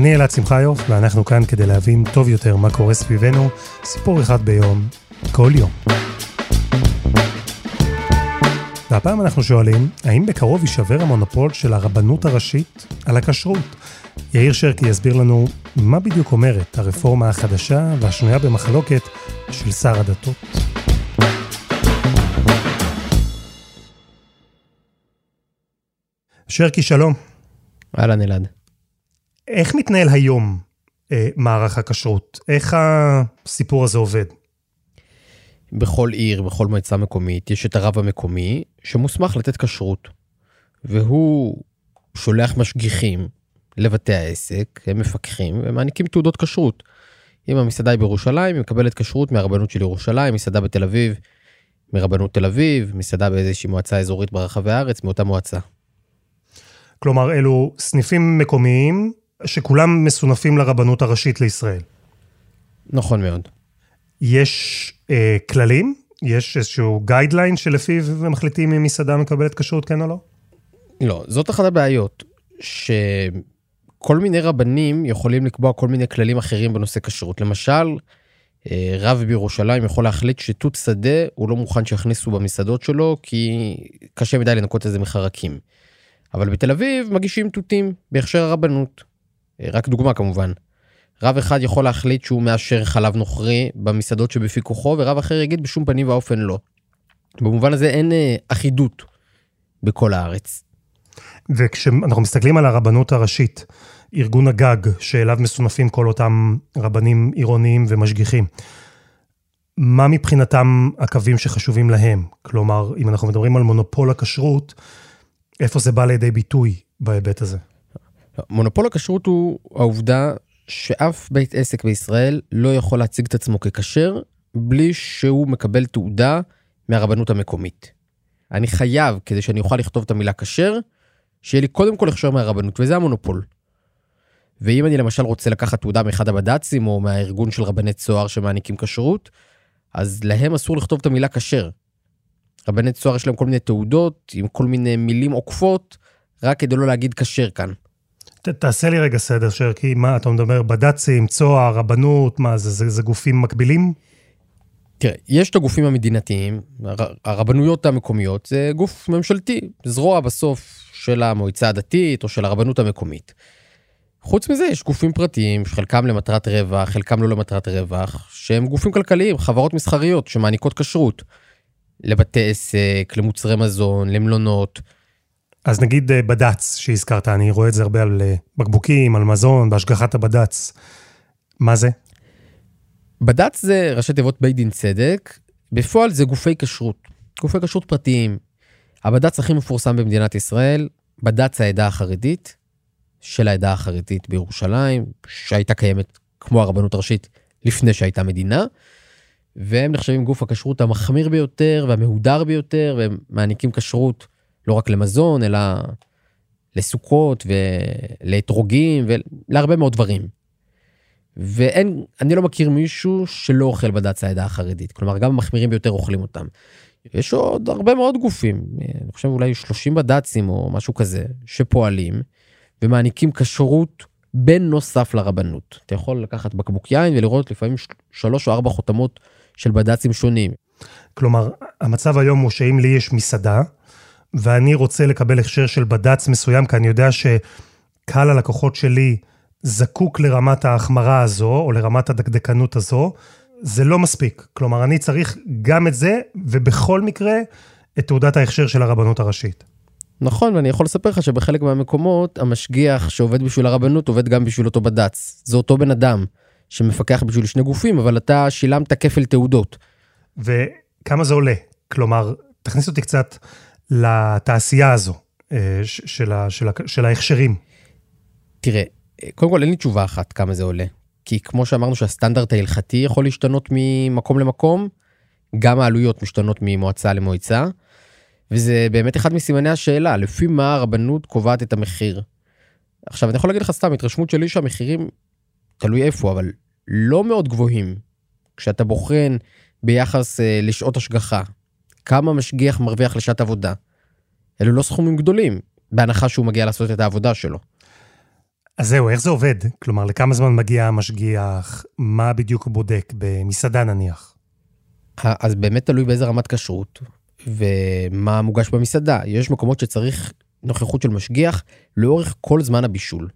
אני אלעד שמחיוף, ואנחנו כאן כדי להבין טוב יותר מה קורה סביבנו, סיפור אחד ביום, כל יום. והפעם אנחנו שואלים, האם בקרוב יישבר המונופול של הרבנות הראשית על הכשרות? יאיר שרקי יסביר לנו מה בדיוק אומרת הרפורמה החדשה והשנויה במחלוקת של שר הדתות. שרקי, שלום. אהלן אלעד. איך מתנהל היום אה, מערך הכשרות? איך הסיפור הזה עובד? בכל עיר, בכל מועצה מקומית, יש את הרב המקומי שמוסמך לתת כשרות. והוא שולח משגיחים לבתי העסק, הם מפקחים ומעניקים תעודות כשרות. אם המסעדה היא בירושלים, היא מקבלת כשרות מהרבנות של ירושלים, מסעדה בתל אביב, מרבנות תל אביב, מסעדה באיזושהי מועצה אזורית ברחבי הארץ, מאותה מועצה. כלומר, אלו סניפים מקומיים שכולם מסונפים לרבנות הראשית לישראל. נכון מאוד. יש אה, כללים? יש איזשהו גיידליין שלפיו מחליטים אם מסעדה מקבלת כשרות כן או לא? לא, זאת אחת הבעיות, שכל מיני רבנים יכולים לקבוע כל מיני כללים אחרים בנושא כשרות. למשל, אה, רב בירושלים יכול להחליט שתות שדה הוא לא מוכן שיכניסו במסעדות שלו כי קשה מדי לנקות את זה מחרקים. אבל בתל אביב מגישים תותים בהכשר הרבנות. אה, רק דוגמה כמובן. רב אחד יכול להחליט שהוא מאשר חלב נוכרי במסעדות שבפיקוחו, ורב אחר יגיד בשום פנים ואופן לא. במובן הזה אין אה, אחידות בכל הארץ. וכשאנחנו מסתכלים על הרבנות הראשית, ארגון הגג שאליו מסונפים כל אותם רבנים עירוניים ומשגיחים, מה מבחינתם הקווים שחשובים להם? כלומר, אם אנחנו מדברים על מונופול הכשרות, איפה זה בא לידי ביטוי בהיבט הזה? מונופול הכשרות הוא העובדה שאף בית עסק בישראל לא יכול להציג את עצמו ככשר בלי שהוא מקבל תעודה מהרבנות המקומית. אני חייב, כדי שאני אוכל לכתוב את המילה כשר, שיהיה לי קודם כל הכשר מהרבנות, וזה המונופול. ואם אני למשל רוצה לקחת תעודה מאחד הבד"צים או מהארגון של רבני צוהר שמעניקים כשרות, אז להם אסור לכתוב את המילה כשר. רבני צוהר יש להם כל מיני תעודות עם כל מיני מילים עוקפות, רק כדי לא להגיד כשר כאן. ת, תעשה לי רגע סדר, שרקי, מה, אתה מדבר בד"צים, צוהר, רבנות, מה, זה, זה, זה גופים מקבילים? תראה, יש את הגופים המדינתיים, הרבנויות המקומיות, זה גוף ממשלתי, זרוע בסוף של המועצה הדתית או של הרבנות המקומית. חוץ מזה, יש גופים פרטיים, חלקם למטרת רווח, חלקם לא למטרת רווח, שהם גופים כלכליים, חברות מסחריות שמעניקות כשרות לבתי עסק, למוצרי מזון, למלונות. אז נגיד אה, בד"ץ שהזכרת, אני רואה את זה הרבה על אה, בקבוקים, על מזון, בהשגחת הבד"ץ. מה זה? בד"ץ זה ראשי תיבות בית דין צדק, בפועל זה גופי כשרות, גופי כשרות פרטיים. הבד"ץ הכי מפורסם במדינת ישראל, בד"ץ העדה החרדית, של העדה החרדית בירושלים, שהייתה קיימת כמו הרבנות הראשית לפני שהייתה מדינה, והם נחשבים גוף הכשרות המחמיר ביותר והמהודר ביותר, והם מעניקים כשרות לא רק למזון, אלא לסוכות ולאתרוגים ולהרבה מאוד דברים. ואין, אני לא מכיר מישהו שלא אוכל בד"ץ העדה החרדית. כלומר, גם המחמירים ביותר אוכלים אותם. יש עוד הרבה מאוד גופים, אני חושב אולי 30 בד"צים או משהו כזה, שפועלים ומעניקים כשרות בנוסף לרבנות. אתה יכול לקחת בקבוק יין ולראות לפעמים שלוש או ארבע חותמות של בד"צים שונים. כלומר, המצב היום הוא שאם לי יש מסעדה, ואני רוצה לקבל הכשר של בד"ץ מסוים, כי אני יודע שקהל הלקוחות שלי זקוק לרמת ההחמרה הזו, או לרמת הדקדקנות הזו, זה לא מספיק. כלומר, אני צריך גם את זה, ובכל מקרה, את תעודת ההכשר של הרבנות הראשית. נכון, ואני יכול לספר לך שבחלק מהמקומות, המשגיח שעובד בשביל הרבנות עובד גם בשביל אותו בד"ץ. זה אותו בן אדם שמפקח בשביל שני גופים, אבל אתה שילמת כפל תעודות. וכמה זה עולה? כלומר, תכניס אותי קצת לתעשייה הזו אה, של, ה, של, ה, של ההכשרים? תראה, קודם כל אין לי תשובה אחת כמה זה עולה. כי כמו שאמרנו שהסטנדרט ההלכתי יכול להשתנות ממקום למקום, גם העלויות משתנות ממועצה למועצה, וזה באמת אחד מסימני השאלה, לפי מה הרבנות קובעת את המחיר. עכשיו אני יכול להגיד לך סתם, התרשמות שלי שהמחירים, תלוי איפה, אבל לא מאוד גבוהים. כשאתה בוחן ביחס אה, לשעות השגחה, כמה משגיח מרוויח לשעת עבודה. אלו לא סכומים גדולים, בהנחה שהוא מגיע לעשות את העבודה שלו. אז זהו, איך זה עובד? כלומר, לכמה זמן מגיע המשגיח? מה בדיוק הוא בודק? במסעדה נניח. אז באמת תלוי באיזה רמת כשרות ומה מוגש במסעדה. יש מקומות שצריך נוכחות של משגיח לאורך כל זמן הבישול.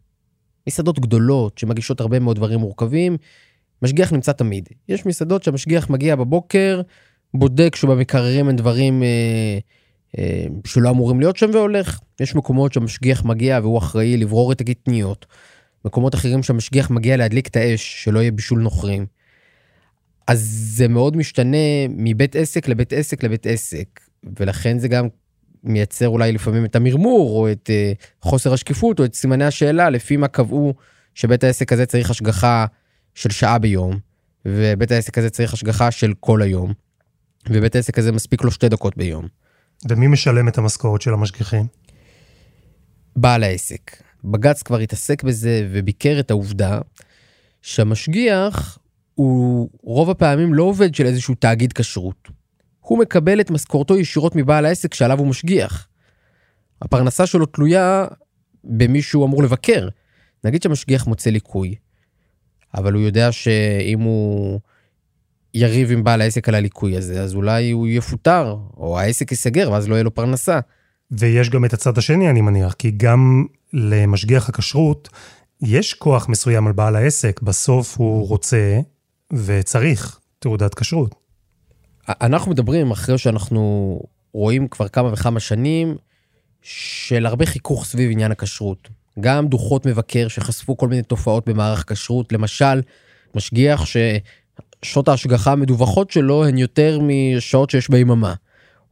מסעדות גדולות שמגישות הרבה מאוד דברים מורכבים, משגיח נמצא תמיד. יש מסעדות שהמשגיח מגיע בבוקר, בודק שבמקררים אין דברים אה, אה, שלא אמורים להיות שם והולך. יש מקומות שהמשגיח מגיע והוא אחראי לברור את הקטניות. מקומות אחרים שהמשגיח מגיע להדליק את האש, שלא יהיה בישול נוכרים. אז זה מאוד משתנה מבית עסק לבית עסק לבית עסק, ולכן זה גם מייצר אולי לפעמים את המרמור, או את uh, חוסר השקיפות, או את סימני השאלה, לפי מה קבעו שבית העסק הזה צריך השגחה של שעה ביום, ובית העסק הזה צריך השגחה של כל היום, ובית העסק הזה מספיק לו שתי דקות ביום. ומי משלם את המשכורת של המשגיחים? בעל העסק. בג"ץ כבר התעסק בזה וביקר את העובדה שהמשגיח הוא רוב הפעמים לא עובד של איזשהו תאגיד כשרות. הוא מקבל את משכורתו ישירות מבעל העסק שעליו הוא משגיח. הפרנסה שלו תלויה במי שהוא אמור לבקר. נגיד שהמשגיח מוצא ליקוי, אבל הוא יודע שאם הוא יריב עם בעל העסק על הליקוי הזה, אז אולי הוא יפוטר, או העסק ייסגר, ואז לא יהיה לו פרנסה. ויש גם את הצד השני, אני מניח, כי גם למשגיח הכשרות יש כוח מסוים על בעל העסק, בסוף הוא רוצה וצריך תעודת כשרות. אנחנו מדברים אחרי שאנחנו רואים כבר כמה וכמה שנים של הרבה חיכוך סביב עניין הכשרות. גם דוחות מבקר שחשפו כל מיני תופעות במערך כשרות, למשל, משגיח ששעות ההשגחה המדווחות שלו הן יותר משעות שיש ביממה.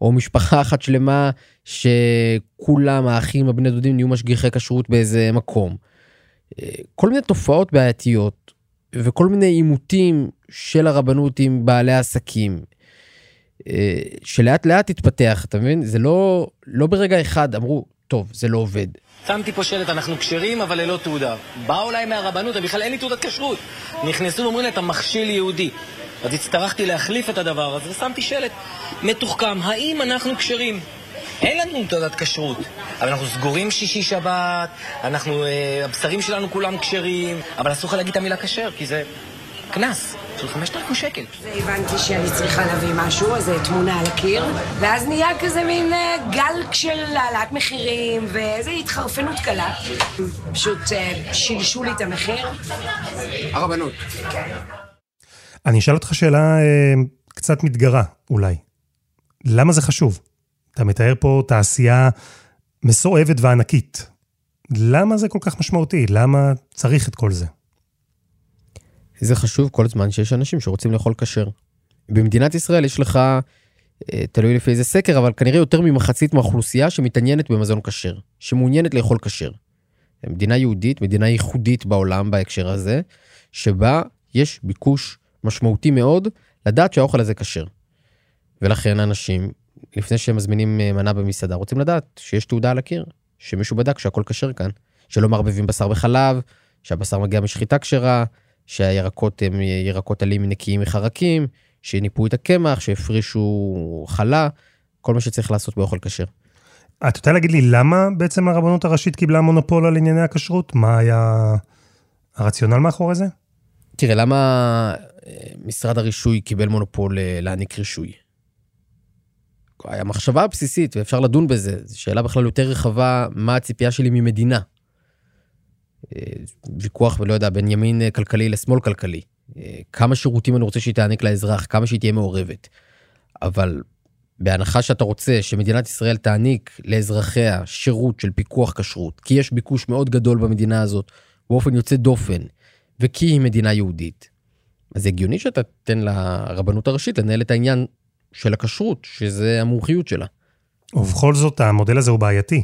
או משפחה אחת שלמה שכולם, האחים, הבני דודים, נהיו משגיחי כשרות באיזה מקום. כל מיני תופעות בעייתיות וכל מיני עימותים של הרבנות עם בעלי עסקים, אה, שלאט לאט התפתח, אתה מבין? זה לא, לא ברגע אחד אמרו, טוב, זה לא עובד. שמתי פה שלט, אנחנו כשרים אבל ללא תעודה. באו אליי מהרבנות, בכלל אין לי תעודת כשרות. נכנסו ואומרים לי, אתה מכשיל יהודי. אז הצטרכתי להחליף את הדבר הזה, ושמתי שלט מתוחכם, האם אנחנו כשרים? אין לנו תעודת כשרות, אבל אנחנו סגורים שישי שבת, אנחנו, אה, הבשרים שלנו כולם כשרים, אבל אסור לך להגיד את המילה כשר, כי זה קנס. של 5,000 שקל. והבנתי שאני צריכה להביא משהו, אז תמונה על הקיר, ואז נהיה כזה מין אה, גל של העלאת מחירים, ואיזו התחרפנות קלה. פשוט אה, שילשו לי את המחיר. הרבנות. אני אשאל אותך שאלה אה, קצת מתגרה, אולי. למה זה חשוב? אתה מתאר פה תעשייה מסואבת וענקית. למה זה כל כך משמעותי? למה צריך את כל זה? זה חשוב כל זמן שיש אנשים שרוצים לאכול כשר. במדינת ישראל יש לך, אה, תלוי לפי איזה סקר, אבל כנראה יותר ממחצית מהאוכלוסייה שמתעניינת במזון כשר, שמעוניינת לאכול כשר. מדינה יהודית, מדינה ייחודית בעולם בהקשר הזה, שבה יש ביקוש משמעותי מאוד לדעת שהאוכל הזה כשר. ולכן אנשים, לפני שהם מזמינים אה, מנה במסעדה, רוצים לדעת שיש תעודה על הקיר, שמישהו בדק שהכל כשר כאן, שלא מערבבים בשר בחלב, שהבשר מגיע משחיטה כשרה, שהירקות הם ירקות עלים נקיים מחרקים, שניפו את הקמח, שהפרישו חלה, כל מה שצריך לעשות באוכל כשר. אתה יודע להגיד לי למה בעצם הרבנות הראשית קיבלה מונופול על ענייני הכשרות? מה היה הרציונל מאחורי זה? תראה, למה אה, משרד הרישוי קיבל מונופול אה, להעניק רישוי? המחשבה הבסיסית, ואפשר לדון בזה, זו שאלה בכלל יותר רחבה, מה הציפייה שלי ממדינה. ויכוח, לא יודע, בין ימין כלכלי לשמאל כלכלי. כמה שירותים אני רוצה שהיא תעניק לאזרח, כמה שהיא תהיה מעורבת. אבל בהנחה שאתה רוצה שמדינת ישראל תעניק לאזרחיה שירות של פיקוח כשרות, כי יש ביקוש מאוד גדול במדינה הזאת, באופן יוצא דופן, וכי היא מדינה יהודית, אז הגיוני שאתה תיתן לרבנות הראשית לנהל את העניין של הכשרות, שזה המומחיות שלה. ובכל זאת, המודל הזה הוא בעייתי.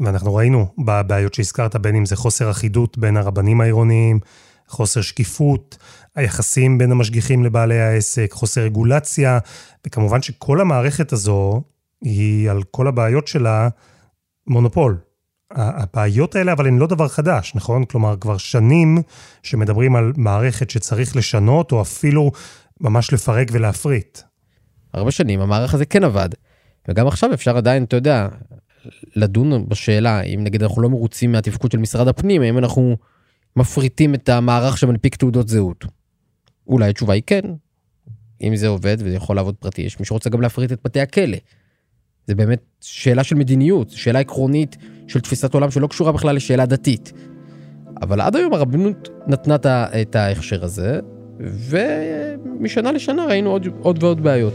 ואנחנו ראינו בבעיות שהזכרת, בין אם זה חוסר אחידות בין הרבנים העירוניים, חוסר שקיפות, היחסים בין המשגיחים לבעלי העסק, חוסר רגולציה, וכמובן שכל המערכת הזו היא על כל הבעיות שלה מונופול. הבעיות האלה אבל הן לא דבר חדש, נכון? כלומר, כבר שנים שמדברים על מערכת שצריך לשנות, או אפילו ממש לפרק ולהפריט. הרבה שנים המערך הזה כן עבד. וגם עכשיו אפשר עדיין, אתה יודע, לדון בשאלה אם נגיד אנחנו לא מרוצים מהתפקוד של משרד הפנים, האם אנחנו מפריטים את המערך שמנפיק תעודות זהות. אולי התשובה היא כן. אם זה עובד וזה יכול לעבוד פרטי, יש מי שרוצה גם להפריט את בתי הכלא. זה באמת שאלה של מדיניות, שאלה עקרונית של תפיסת עולם שלא קשורה בכלל לשאלה דתית. אבל עד היום הרבנות נתנה את ההכשר הזה, ומשנה לשנה ראינו עוד, עוד ועוד בעיות.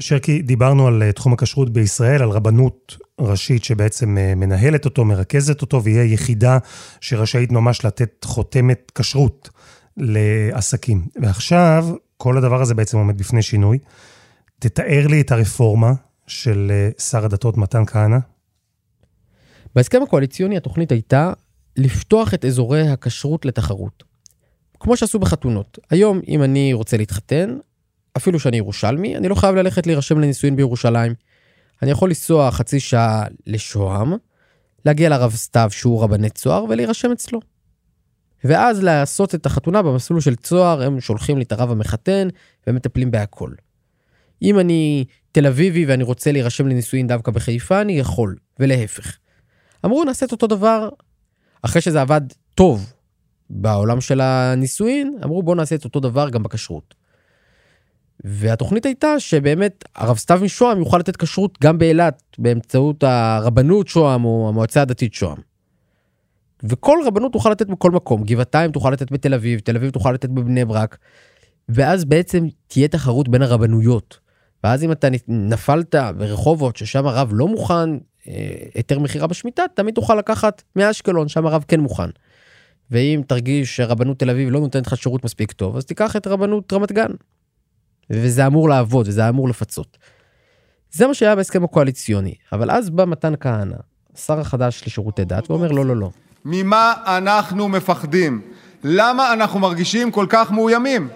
שרקי, דיברנו על אה, תחום הכשרות בישראל, על רבנות ראשית שבעצם אה, מנהלת אותו, מרכזת אותו, והיא היחידה שרשאית ממש לתת חותמת כשרות לעסקים. ועכשיו, כל הדבר הזה בעצם עומד בפני שינוי. תתאר לי את הרפורמה של אה, שר הדתות מתן כהנא. בהסכם הקואליציוני התוכנית הייתה לפתוח את אזורי הכשרות לתחרות. כמו שעשו בחתונות. היום, אם אני רוצה להתחתן, אפילו שאני ירושלמי, אני לא חייב ללכת להירשם לנישואין בירושלים. אני יכול לנסוע חצי שעה לשוהם, להגיע לרב סתיו שהוא רבני צוהר ולהירשם אצלו. ואז לעשות את החתונה במסלול של צוהר, הם שולחים לי את הרב המחתן ומטפלים בהכל. אם אני תל אביבי ואני רוצה להירשם לנישואין דווקא בחיפה, אני יכול, ולהפך. אמרו נעשה את אותו דבר, אחרי שזה עבד טוב בעולם של הנישואין, אמרו בואו נעשה את אותו דבר גם בכשרות. והתוכנית הייתה שבאמת הרב סתיו משוהם יוכל לתת כשרות גם באילת באמצעות הרבנות שוהם או המועצה הדתית שוהם. וכל רבנות תוכל לתת בכל מקום, גבעתיים תוכל לתת בתל אביב, תל אביב תוכל לתת בבני ברק, ואז בעצם תהיה תחרות בין הרבנויות. ואז אם אתה נפלת ברחובות ששם הרב לא מוכן אה, היתר מכירה בשמיטה, תמיד תוכל לקחת מאשקלון, שם הרב כן מוכן. ואם תרגיש שרבנות תל אביב לא נותנת לך שירות מספיק טוב, אז תיקח את רבנות רמת גן. וזה אמור לעבוד, וזה אמור לפצות. זה מה שהיה בהסכם הקואליציוני, אבל אז בא מתן כהנא, השר החדש לשירותי דת, ואומר לא, לא, לא. ממה אנחנו מפחדים? למה אנחנו מרגישים כל כך מאוימים?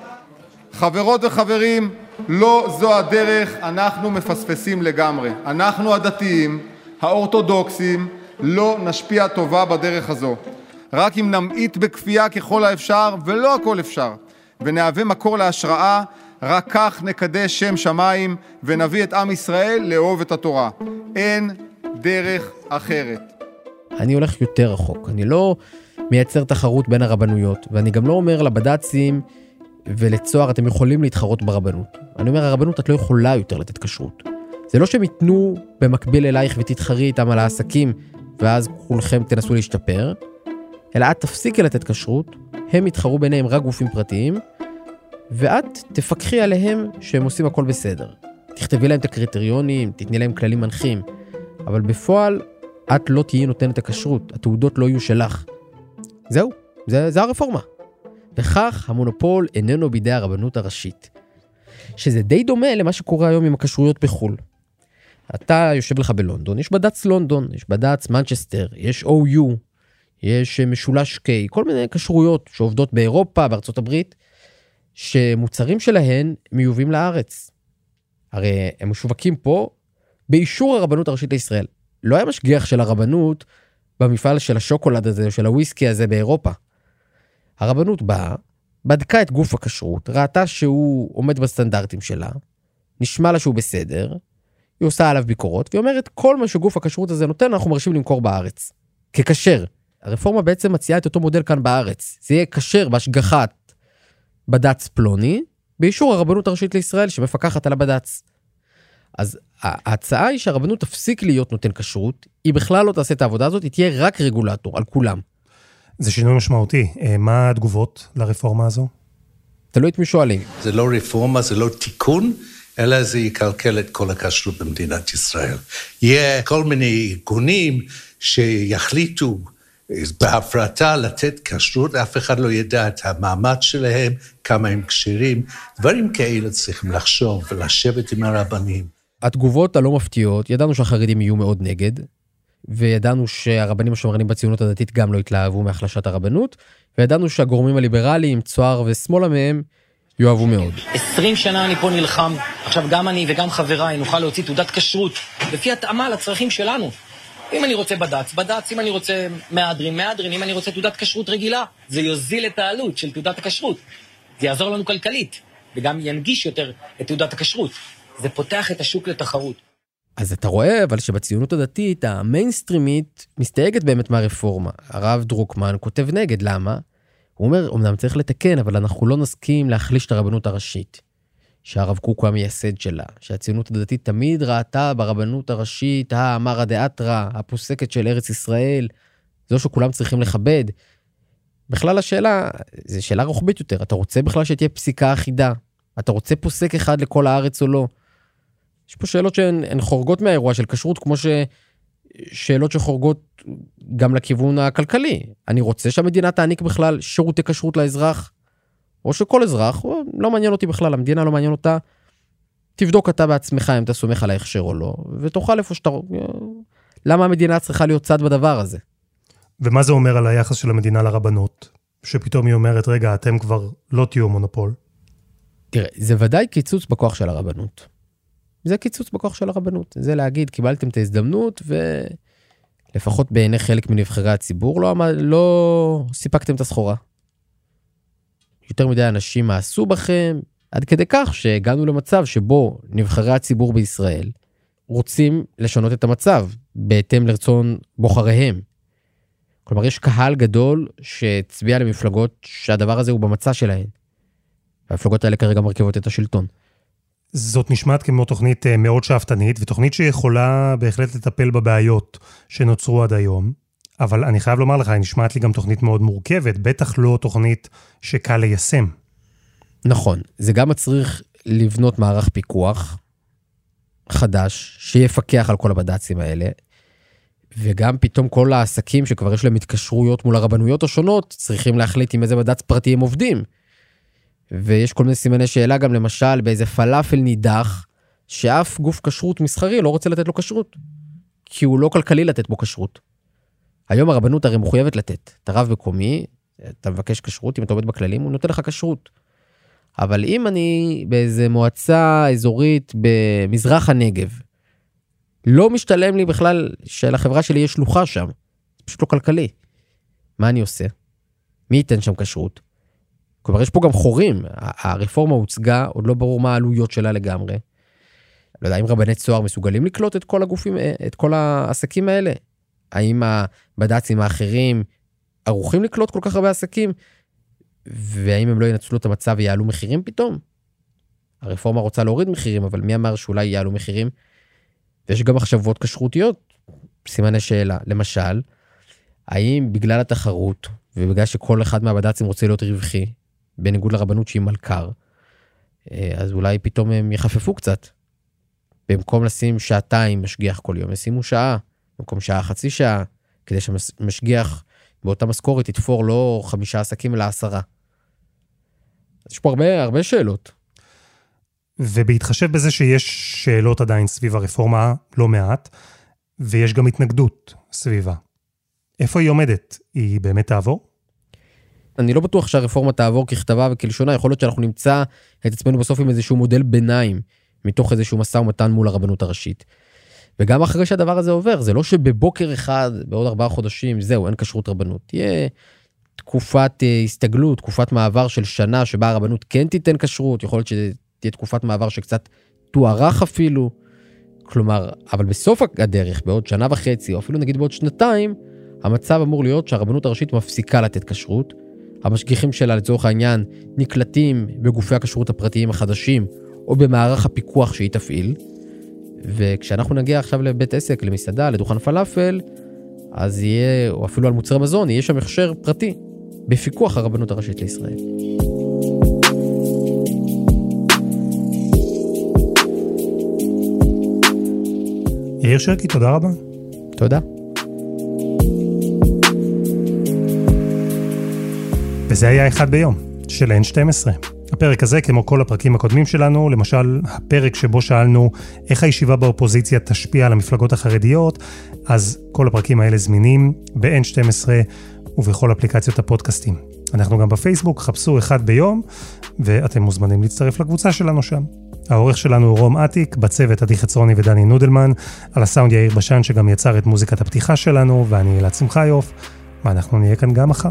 חברות וחברים, לא זו הדרך, אנחנו מפספסים לגמרי. אנחנו הדתיים, האורתודוקסים, לא נשפיע טובה בדרך הזו. רק אם נמעיט בכפייה ככל האפשר, ולא הכל אפשר, ונהווה מקור להשראה, רק כך נקדש שם שמיים ונביא את עם ישראל לאהוב את התורה. אין דרך אחרת. אני הולך יותר רחוק. אני לא מייצר תחרות בין הרבנויות, ואני גם לא אומר לבד"צים ולצוהר, אתם יכולים להתחרות ברבנות. אני אומר, הרבנות, את לא יכולה יותר לתת כשרות. זה לא שהם ייתנו במקביל אלייך ותתחרי איתם על העסקים, ואז כולכם תנסו להשתפר, אלא את תפסיקי לתת כשרות, הם יתחרו ביניהם רק גופים פרטיים, ואת תפקחי עליהם שהם עושים הכל בסדר. תכתבי להם את הקריטריונים, תתני להם כללים מנחים, אבל בפועל את לא תהיי נותנת הכשרות, התעודות לא יהיו שלך. זהו, זה, זה הרפורמה. וכך המונופול איננו בידי הרבנות הראשית. שזה די דומה למה שקורה היום עם הכשרויות בחו"ל. אתה יושב לך בלונדון, יש בד"ץ לונדון, יש בד"ץ מנצ'סטר, יש OU, יש משולש K, כל מיני כשרויות שעובדות באירופה, בארצות הברית, שמוצרים שלהן מיובאים לארץ. הרי הם משווקים פה באישור הרבנות הראשית לישראל. לא היה משגיח של הרבנות במפעל של השוקולד הזה, של הוויסקי הזה באירופה. הרבנות באה, בדקה את גוף הכשרות, ראתה שהוא עומד בסטנדרטים שלה, נשמע לה שהוא בסדר, היא עושה עליו ביקורות, והיא אומרת, כל מה שגוף הכשרות הזה נותן, אנחנו מרשים למכור בארץ. ככשר. הרפורמה בעצם מציעה את אותו מודל כאן בארץ. זה יהיה כשר בהשגחת בד"ץ פלוני, באישור הרבנות הראשית לישראל שמפקחת על הבד"ץ. אז ההצעה היא שהרבנות תפסיק להיות נותן כשרות, היא בכלל לא תעשה את העבודה הזאת, היא תהיה רק רגולטור על כולם. זה שינוי משמעותי. אה, מה התגובות לרפורמה הזו? תלוי את מי שואלים. זה לא רפורמה, זה לא תיקון, אלא זה יקלקל את כל הכשרות במדינת ישראל. יהיה כל מיני ארגונים שיחליטו בהפרטה לתת כשרות, אף אחד לא ידע את המעמד שלהם, כמה הם כשרים. דברים כאלה צריכים לחשוב ולשבת עם הרבנים. התגובות הלא מפתיעות, ידענו שהחרדים יהיו מאוד נגד, וידענו שהרבנים השמרנים בציונות הדתית גם לא התלהבו מהחלשת הרבנות, וידענו שהגורמים הליברליים, צוהר ושמאלה מהם, יאהבו מאוד. 20 שנה אני פה נלחם, עכשיו גם אני וגם חבריי נוכל להוציא תעודת כשרות, לפי התאמה לצרכים שלנו. אם אני רוצה בד"ץ, בד"ץ, אם אני רוצה מהדרין, מהדרין, אם אני רוצה תעודת כשרות רגילה, זה יוזיל את העלות של תעודת הכשרות. זה יעזור לנו כלכלית, וגם ינגיש יותר את תעודת הכשרות. זה פותח את השוק לתחרות. אז אתה רואה אבל שבציונות הדתית המיינסטרימית מסתייגת באמת מהרפורמה. הרב דרוקמן כותב נגד, למה? הוא אומר, אמנם צריך לתקן, אבל אנחנו לא נסכים להחליש את הרבנות הראשית. שהרב קוק הוא המייסד שלה, שהציונות הדתית תמיד ראתה ברבנות הראשית האמרא דאתרא, הפוסקת של ארץ ישראל, זו שכולם צריכים לכבד. בכלל השאלה, זו שאלה רוחבית יותר, אתה רוצה בכלל שתהיה פסיקה אחידה? אתה רוצה פוסק אחד לכל הארץ או לא? יש פה שאלות שהן חורגות מהאירוע של כשרות, כמו ש... שאלות שחורגות גם לכיוון הכלכלי. אני רוצה שהמדינה תעניק בכלל שירותי כשרות לאזרח, או שכל אזרח, לא מעניין אותי בכלל, המדינה לא מעניין אותה, תבדוק אתה בעצמך אם אתה סומך על ההכשר או לא, ותאכל איפה שאתה... למה המדינה צריכה להיות צד בדבר הזה? ומה זה אומר על היחס של המדינה לרבנות? שפתאום היא אומרת, רגע, אתם כבר לא תהיו מונופול. תראה, זה ודאי קיצוץ בכוח של הרבנות. זה קיצוץ בכוח של הרבנות. זה להגיד, קיבלתם את ההזדמנות, ולפחות בעיני חלק מנבחרי הציבור, לא, לא סיפקתם את הסחורה. יותר מדי אנשים מאסו בכם, עד כדי כך שהגענו למצב שבו נבחרי הציבור בישראל רוצים לשנות את המצב בהתאם לרצון בוחריהם. כלומר, יש קהל גדול שהצביע למפלגות שהדבר הזה הוא במצע שלהן. והמפלגות האלה כרגע מרכיבות את השלטון. זאת נשמעת כמו תוכנית אה, מאוד שאפתנית, ותוכנית שיכולה בהחלט לטפל בבעיות שנוצרו עד היום. אבל אני חייב לומר לך, היא נשמעת לי גם תוכנית מאוד מורכבת, בטח לא תוכנית שקל ליישם. נכון, זה גם מצריך לבנות מערך פיקוח חדש, שיפקח על כל הבד"צים האלה, וגם פתאום כל העסקים שכבר יש להם התקשרויות מול הרבנויות השונות, צריכים להחליט עם איזה בד"ץ פרטי הם עובדים. ויש כל מיני סימני שאלה גם למשל באיזה פלאפל נידח, שאף גוף כשרות מסחרי לא רוצה לתת לו כשרות, כי הוא לא כלכלי לתת בו כשרות. היום הרבנות הרי מחויבת לתת. אתה רב מקומי, אתה מבקש כשרות, אם אתה עומד בכללים, הוא נותן לך כשרות. אבל אם אני באיזה מועצה אזורית במזרח הנגב, לא משתלם לי בכלל שלחברה שלי יש שלוחה שם, זה פשוט לא כלכלי. מה אני עושה? מי ייתן שם כשרות? כלומר, יש פה גם חורים. הרפורמה הוצגה, עוד לא ברור מה העלויות שלה לגמרי. לא יודע, אם רבני צוהר מסוגלים לקלוט את כל הגופים, את כל העסקים האלה? האם הבד"צים האחרים ערוכים לקלוט כל כך הרבה עסקים? והאם הם לא ינצלו את המצב ויעלו מחירים פתאום? הרפורמה רוצה להוריד מחירים, אבל מי אמר שאולי יעלו מחירים? ויש גם מחשבות כשרותיות, סימני שאלה. למשל, האם בגלל התחרות, ובגלל שכל אחד מהבד"צים רוצה להיות רווחי, בניגוד לרבנות שהיא מלכ"ר, אה, אז אולי פתאום הם יחפפו קצת. במקום לשים שעתיים משגיח כל יום, ישימו שעה. במקום שעה חצי שעה, כדי שמשגיח באותה משכורת יתפור לא חמישה עסקים אלא עשרה. יש פה הרבה, הרבה שאלות. ובהתחשב בזה שיש שאלות עדיין סביב הרפורמה, לא מעט, ויש גם התנגדות סביבה. איפה היא עומדת? היא באמת תעבור? אני לא בטוח שהרפורמה תעבור ככתבה וכלשונה, יכול להיות שאנחנו נמצא את עצמנו בסוף עם איזשהו מודל ביניים, מתוך איזשהו משא ומתן מול הרבנות הראשית. וגם אחרי שהדבר הזה עובר, זה לא שבבוקר אחד, בעוד ארבעה חודשים, זהו, אין כשרות רבנות. תהיה תקופת uh, הסתגלות, תקופת מעבר של שנה שבה הרבנות כן תיתן כשרות, יכול להיות שתהיה תקופת מעבר שקצת תוארך אפילו. כלומר, אבל בסוף הדרך, בעוד שנה וחצי, או אפילו נגיד בעוד שנתיים, המצב אמור להיות שהרבנות הראשית מפסיקה לתת כשרות. המשגיחים שלה, לצורך העניין, נקלטים בגופי הכשרות הפרטיים החדשים, או במערך הפיקוח שהיא תפעיל. וכשאנחנו נגיע עכשיו לבית עסק, למסעדה, לדוכן פלאפל, אז יהיה, או אפילו על מוצרי מזון, יהיה שם הכשר פרטי, בפיקוח הרבנות הראשית לישראל. יאיר שרקי, תודה רבה. תודה. וזה היה אחד ביום של N12. הפרק הזה, כמו כל הפרקים הקודמים שלנו, למשל הפרק שבו שאלנו איך הישיבה באופוזיציה תשפיע על המפלגות החרדיות, אז כל הפרקים האלה זמינים ב-N12 ובכל אפליקציות הפודקאסטים. אנחנו גם בפייסבוק, חפשו אחד ביום, ואתם מוזמנים להצטרף לקבוצה שלנו שם. העורך שלנו הוא רום אטיק, בצוות עדי חצרוני ודני נודלמן, על הסאונד יאיר בשן שגם יצר את מוזיקת הפתיחה שלנו, ואני אלעד שמחיוף, ואנחנו נהיה כאן גם מחר.